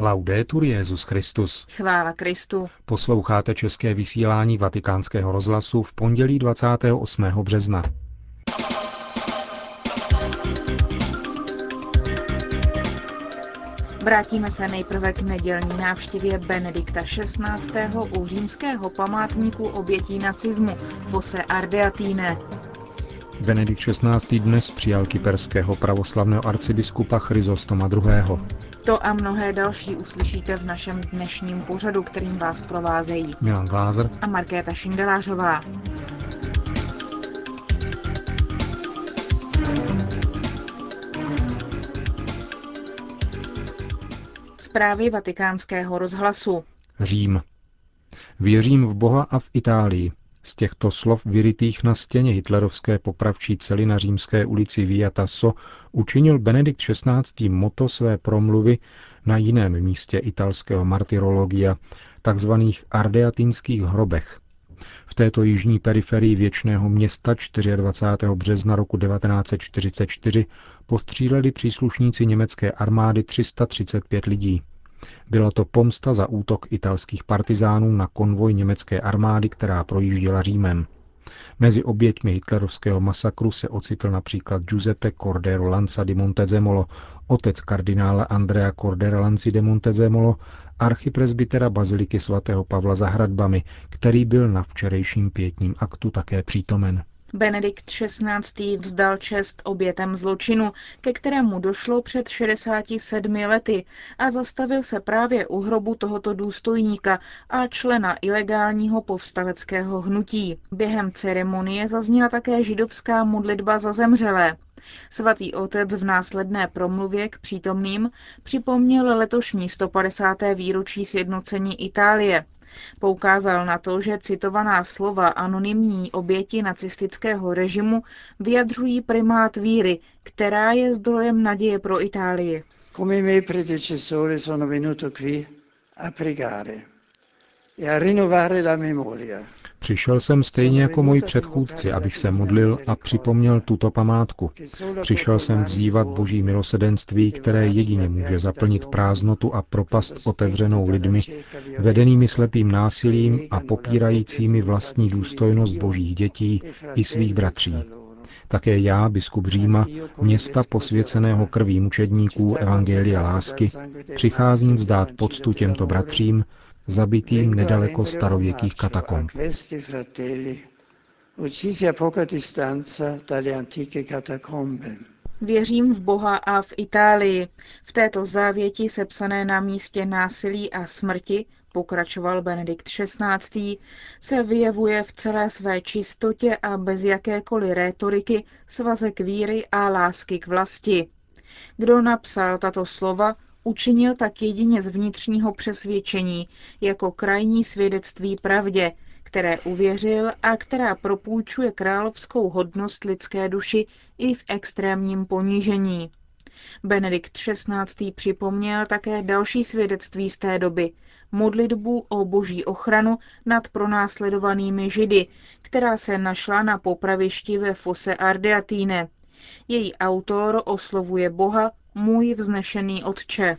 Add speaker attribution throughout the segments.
Speaker 1: Laudetur Jezus Christus.
Speaker 2: Chvála Kristu.
Speaker 1: Posloucháte české vysílání Vatikánského rozhlasu v pondělí 28. března.
Speaker 2: Vrátíme se nejprve k nedělní návštěvě Benedikta XVI. u římského památníku obětí nacismu Fosse Ardeatine.
Speaker 1: Benedikt XVI. dnes přijal kyperského pravoslavného arcibiskupa Chryzostoma II.
Speaker 2: To a mnohé další uslyšíte v našem dnešním pořadu, kterým vás provázejí
Speaker 1: Milan Glázer
Speaker 2: a Markéta Šindelářová. Zprávy vatikánského rozhlasu.
Speaker 1: Řím. Věřím v Boha a v Itálii. Z těchto slov vyrytých na stěně hitlerovské popravčí cely na římské ulici Via Tasso učinil Benedikt XVI. moto své promluvy na jiném místě italského martyrologia, takzvaných ardeatinských hrobech. V této jižní periferii věčného města 24. března roku 1944 postříleli příslušníci německé armády 335 lidí. Byla to pomsta za útok italských partizánů na konvoj německé armády, která projížděla Římem. Mezi oběťmi hitlerovského masakru se ocitl například Giuseppe Cordero Lanza di Montezemolo, otec kardinála Andrea Cordera Lanzi de Montezemolo, archipresbytera baziliky svatého Pavla za hradbami, který byl na včerejším pětním aktu také přítomen.
Speaker 2: Benedikt XVI. vzdal čest obětem zločinu, ke kterému došlo před 67 lety a zastavil se právě u hrobu tohoto důstojníka a člena ilegálního povstaleckého hnutí. Během ceremonie zazněla také židovská modlitba za zemřelé. Svatý otec v následné promluvě k přítomným připomněl letošní 150. výročí sjednocení Itálie. Poukázal na to, že citovaná slova anonymní oběti nacistického režimu vyjadřují primát víry, která je zdrojem naděje pro Itálii. Come i miei predecessori sono venuto qui a pregare e a rinnovare la memoria
Speaker 1: Přišel jsem stejně jako moji předchůdci, abych se modlil a připomněl tuto památku. Přišel jsem vzývat boží milosedenství, které jedině může zaplnit prázdnotu a propast otevřenou lidmi, vedenými slepým násilím a popírajícími vlastní důstojnost božích dětí i svých bratří. Také já, biskup Říma, města posvěceného krví mučedníků Evangelia lásky, přicházím vzdát poctu těmto bratřím, zabitým nedaleko starověkých katakomb.
Speaker 2: Věřím v Boha a v Itálii. V této závěti sepsané na místě násilí a smrti, pokračoval Benedikt XVI., se vyjevuje v celé své čistotě a bez jakékoliv rétoriky svazek víry a lásky k vlasti. Kdo napsal tato slova, Učinil tak jedině z vnitřního přesvědčení, jako krajní svědectví pravdě, které uvěřil a která propůjčuje královskou hodnost lidské duši i v extrémním ponížení. Benedikt XVI. připomněl také další svědectví z té doby, modlitbu o boží ochranu nad pronásledovanými židy, která se našla na popravišti ve Fose Ardeatine. Její autor oslovuje Boha můj vznešený Otče.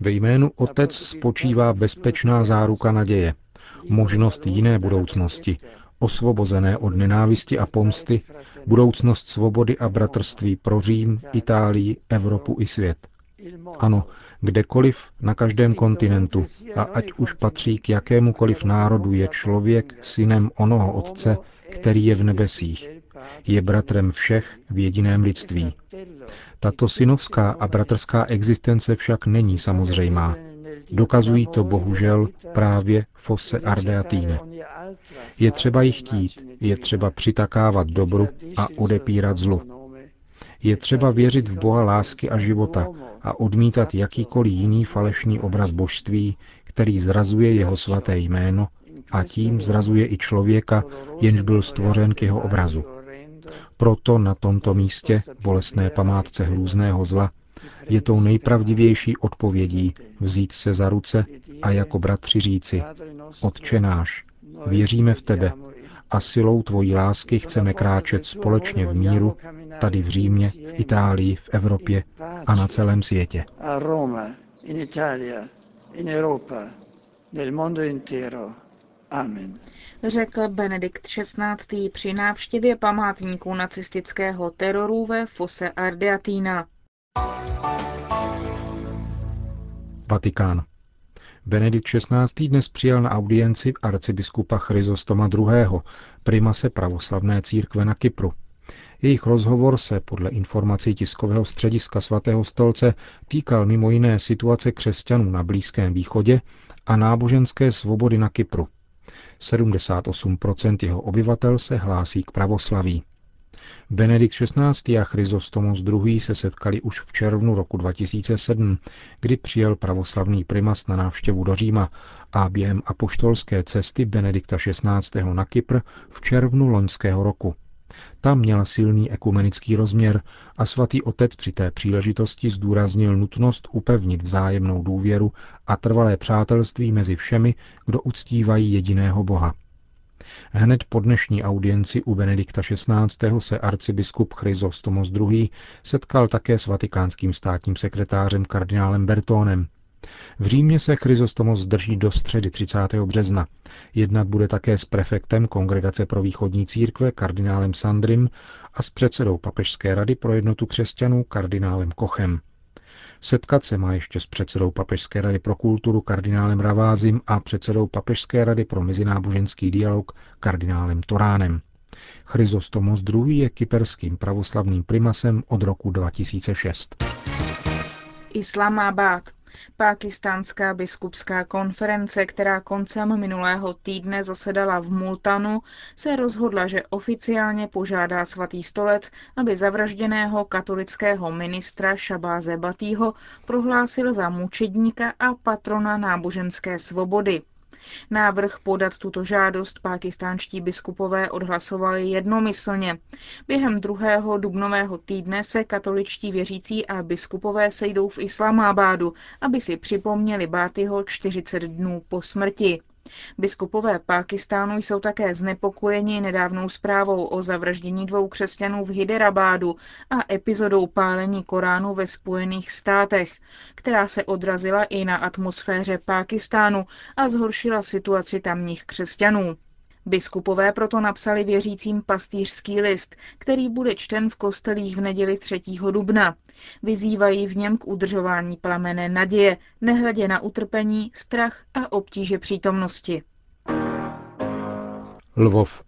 Speaker 1: Ve jménu Otec spočívá bezpečná záruka naděje, možnost jiné budoucnosti, osvobozené od nenávisti a pomsty, budoucnost svobody a bratrství pro Řím, Itálii, Evropu i svět. Ano, kdekoliv, na každém kontinentu, a ať už patří k jakémukoliv národu, je člověk synem onoho Otce, který je v nebesích. Je bratrem všech v jediném lidství. Tato synovská a bratrská existence však není samozřejmá. Dokazují to bohužel právě Fosse Ardeatine. Je třeba ji chtít, je třeba přitakávat dobru a odepírat zlu. Je třeba věřit v Boha lásky a života a odmítat jakýkoliv jiný falešný obraz božství, který zrazuje jeho svaté jméno a tím zrazuje i člověka, jenž byl stvořen k jeho obrazu. Proto na tomto místě, bolestné památce hrůzného zla, je tou nejpravdivější odpovědí vzít se za ruce a jako bratři říci, Otče náš, věříme v tebe a silou tvojí lásky chceme kráčet společně v míru, tady v Římě, v Itálii, v Evropě a na celém světě.
Speaker 2: Amen řekl Benedikt XVI. při návštěvě památníků nacistického teroru ve Fosse Ardeatina.
Speaker 1: Vatikán. Benedikt XVI. dnes přijal na audienci arcibiskupa Chryzostoma II., primase pravoslavné církve na Kypru. Jejich rozhovor se podle informací tiskového střediska svatého stolce týkal mimo jiné situace křesťanů na Blízkém východě a náboženské svobody na Kypru. 78% jeho obyvatel se hlásí k pravoslaví. Benedikt XVI. a Chryzostomos II. se setkali už v červnu roku 2007, kdy přijel pravoslavný primas na návštěvu do Říma a během apoštolské cesty Benedikta XVI. na Kypr v červnu loňského roku. Ta měla silný ekumenický rozměr a svatý otec při té příležitosti zdůraznil nutnost upevnit vzájemnou důvěru a trvalé přátelství mezi všemi, kdo uctívají jediného Boha. Hned po dnešní audienci u Benedikta XVI. se arcibiskup Chryzostomos II. setkal také s vatikánským státním sekretářem kardinálem Bertónem. V Římě se Chryzostomos zdrží do středy 30. března. Jednat bude také s prefektem Kongregace pro východní církve kardinálem Sandrim a s předsedou Papežské rady pro jednotu křesťanů kardinálem Kochem. Setkat se má ještě s předsedou Papežské rady pro kulturu kardinálem Ravázim a předsedou Papežské rady pro mezináboženský dialog kardinálem Toránem. Chryzostomos II. je kyperským pravoslavným primasem od roku 2006.
Speaker 2: Islamabad. Pákistánská biskupská konference, která koncem minulého týdne zasedala v Multanu, se rozhodla, že oficiálně požádá svatý stolec, aby zavražděného katolického ministra Šabáze Batýho prohlásil za mučedníka a patrona náboženské svobody. Návrh podat tuto žádost pákistánští biskupové odhlasovali jednomyslně. Během druhého dubnového týdne se katoličtí věřící a biskupové sejdou v Islámábádu, aby si připomněli Bátyho 40 dnů po smrti. Biskupové Pákistánu jsou také znepokojeni nedávnou zprávou o zavraždění dvou křesťanů v Hyderabádu a epizodou pálení Koránu ve Spojených státech, která se odrazila i na atmosféře Pákistánu a zhoršila situaci tamních křesťanů. Biskupové proto napsali věřícím pastýřský list, který bude čten v kostelích v neděli 3. dubna. Vyzývají v něm k udržování plamene naděje, nehledě na utrpení, strach a obtíže přítomnosti.
Speaker 1: Lvov.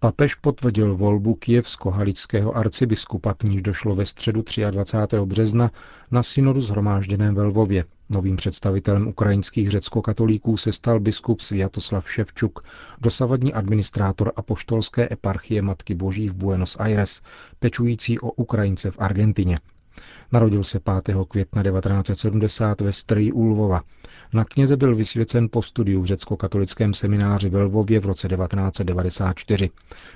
Speaker 1: Papež potvrdil volbu kijevsko-halického arcibiskupa, k níž došlo ve středu 23. března na synodu zhromážděném ve Lvově. Novým představitelem ukrajinských řecko-katolíků se stal biskup Sviatoslav Ševčuk, dosavadní administrátor apoštolské eparchie Matky Boží v Buenos Aires, pečující o Ukrajince v Argentině. Narodil se 5. května 1970 ve Strý u Lvova. Na kněze byl vysvěcen po studiu v řecko-katolickém semináři ve Lvově v roce 1994.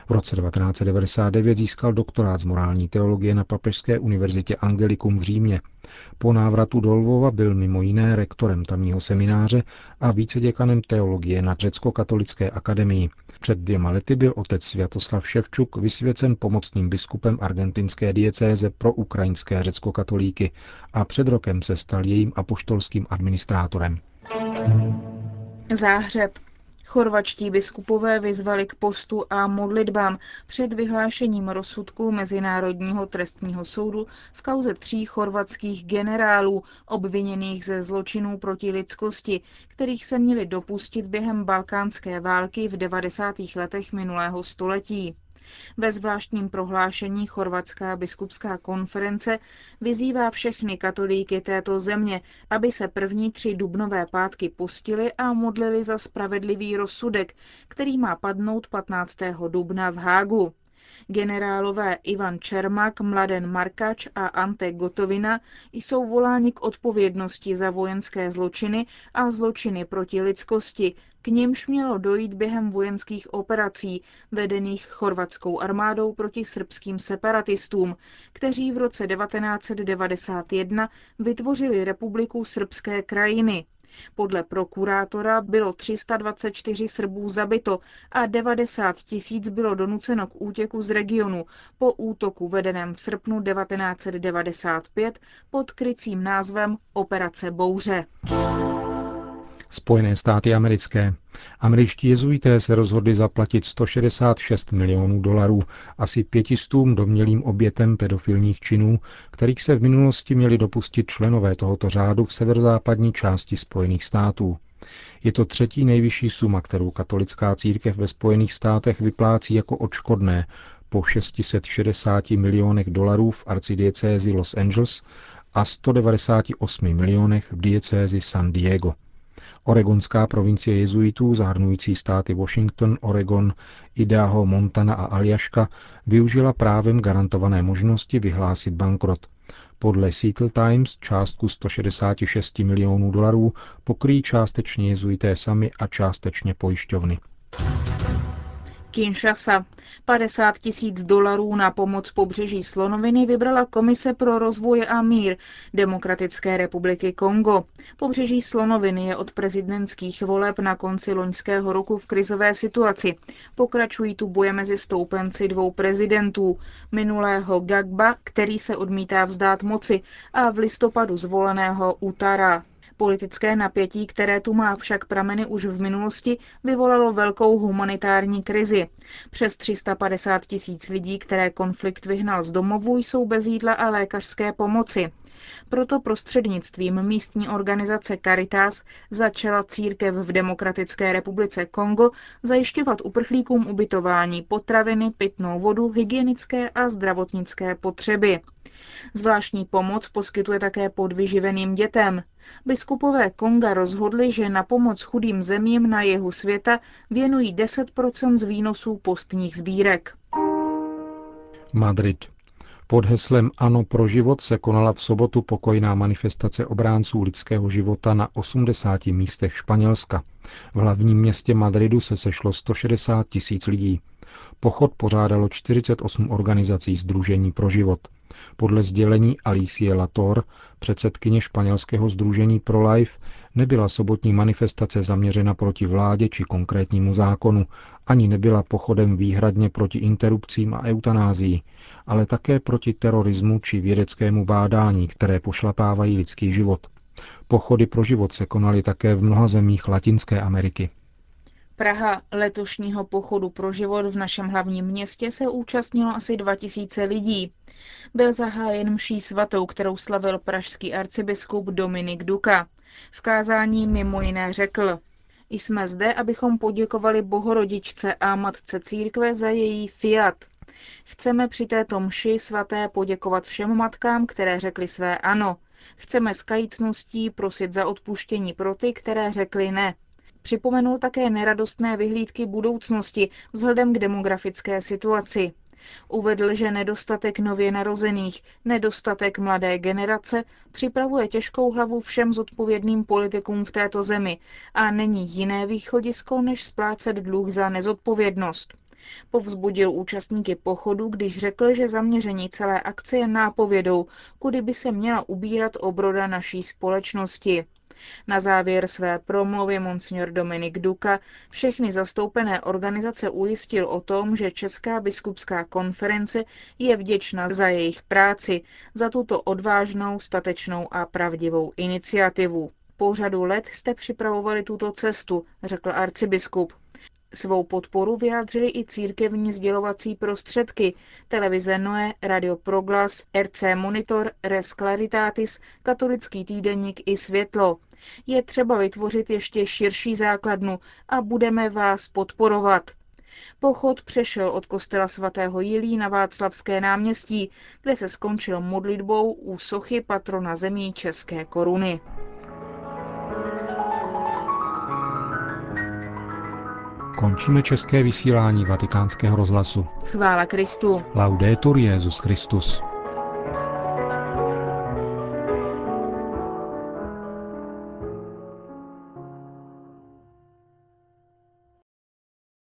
Speaker 1: V roce 1999 získal doktorát z morální teologie na Papežské univerzitě Angelikum v Římě. Po návratu do Lvova byl mimo jiné rektorem tamního semináře a víceděkanem teologie na Řecko-katolické akademii. Před dvěma lety byl otec Sviatoslav Ševčuk vysvěcen pomocným biskupem argentinské diecéze pro ukrajinské řecko-katolíky a před rokem se stal jejím apoštolským administrátorem.
Speaker 2: Záhřeb. Chorvačtí biskupové vyzvali k postu a modlitbám před vyhlášením rozsudku Mezinárodního trestního soudu v kauze tří chorvatských generálů obviněných ze zločinů proti lidskosti, kterých se měli dopustit během balkánské války v 90. letech minulého století. Ve zvláštním prohlášení Chorvatská biskupská konference vyzývá všechny katolíky této země, aby se první tři dubnové pátky pustili a modlili za spravedlivý rozsudek, který má padnout 15. dubna v Hágu. Generálové Ivan Čermak, Mladen Markač a Ante Gotovina jsou voláni k odpovědnosti za vojenské zločiny a zločiny proti lidskosti, k nimž mělo dojít během vojenských operací vedených chorvatskou armádou proti srbským separatistům, kteří v roce 1991 vytvořili republiku srbské krajiny. Podle prokurátora bylo 324 Srbů zabito a 90 tisíc bylo donuceno k útěku z regionu po útoku vedeném v srpnu 1995 pod krycím názvem Operace Bouře.
Speaker 1: Spojené státy americké. Američtí jezuité se rozhodli zaplatit 166 milionů dolarů asi pětistům domělým obětem pedofilních činů, kterých se v minulosti měli dopustit členové tohoto řádu v severozápadní části Spojených států. Je to třetí nejvyšší suma, kterou katolická církev ve Spojených státech vyplácí jako odškodné po 660 milionech dolarů v arcidiecézi Los Angeles a 198 milionech v diecézi San Diego. Oregonská provincie jezuitů, zahrnující státy Washington, Oregon, Idaho, Montana a Aljaška, využila právem garantované možnosti vyhlásit bankrot. Podle Seattle Times částku 166 milionů dolarů pokryjí částečně jezuité sami a částečně pojišťovny.
Speaker 2: Kinshasa. 50 tisíc dolarů na pomoc pobřeží Slonoviny vybrala Komise pro rozvoj a mír Demokratické republiky Kongo. Pobřeží Slonoviny je od prezidentských voleb na konci loňského roku v krizové situaci. Pokračují tu boje mezi stoupenci dvou prezidentů, minulého Gagba, který se odmítá vzdát moci, a v listopadu zvoleného Utara. Politické napětí, které tu má však prameny už v minulosti, vyvolalo velkou humanitární krizi. Přes 350 tisíc lidí, které konflikt vyhnal z domovů, jsou bez jídla a lékařské pomoci. Proto prostřednictvím místní organizace Caritas začala církev v Demokratické republice Kongo zajišťovat uprchlíkům ubytování, potraviny, pitnou vodu, hygienické a zdravotnické potřeby. Zvláštní pomoc poskytuje také podvyživeným dětem. Biskupové Konga rozhodli, že na pomoc chudým zemím na jihu světa věnují 10% z výnosů postních sbírek.
Speaker 1: Madrid. Pod heslem Ano pro život se konala v sobotu pokojná manifestace obránců lidského života na 80 místech Španělska. V hlavním městě Madridu se sešlo 160 tisíc lidí. Pochod pořádalo 48 organizací Združení pro život. Podle sdělení Alicie Lator, předsedkyně španělského združení Pro Life, nebyla sobotní manifestace zaměřena proti vládě či konkrétnímu zákonu, ani nebyla pochodem výhradně proti interrupcím a eutanázii, ale také proti terorismu či vědeckému bádání, které pošlapávají lidský život. Pochody pro život se konaly také v mnoha zemích Latinské Ameriky.
Speaker 2: Praha letošního pochodu pro život v našem hlavním městě se účastnilo asi 2000 lidí. Byl zahájen mší svatou, kterou slavil pražský arcibiskup Dominik Duka. V kázání mimo jiné řekl, jsme zde, abychom poděkovali bohorodičce a matce církve za její fiat. Chceme při této mši svaté poděkovat všem matkám, které řekly své ano. Chceme s kajícností prosit za odpuštění pro ty, které řekly ne. Připomenul také neradostné vyhlídky budoucnosti vzhledem k demografické situaci. Uvedl, že nedostatek nově narozených, nedostatek mladé generace připravuje těžkou hlavu všem zodpovědným politikům v této zemi a není jiné východisko, než splácet dluh za nezodpovědnost. Povzbudil účastníky pochodu, když řekl, že zaměření celé akce je nápovědou, kudy by se měla ubírat obroda naší společnosti. Na závěr své promluvy monsignor Dominik Duka všechny zastoupené organizace ujistil o tom, že Česká biskupská konference je vděčná za jejich práci, za tuto odvážnou, statečnou a pravdivou iniciativu. Po řadu let jste připravovali tuto cestu, řekl arcibiskup. Svou podporu vyjádřili i církevní sdělovací prostředky, televize Noe, Radio Proglas, RC Monitor, Res Claritatis, katolický týdeník i Světlo. Je třeba vytvořit ještě širší základnu a budeme vás podporovat. Pochod přešel od kostela svatého Jilí na Václavské náměstí, kde se skončil modlitbou u sochy patrona zemí České koruny.
Speaker 1: Končíme české vysílání vatikánského rozhlasu.
Speaker 2: Chvála Kristu.
Speaker 1: Laudetur Jezus Christus.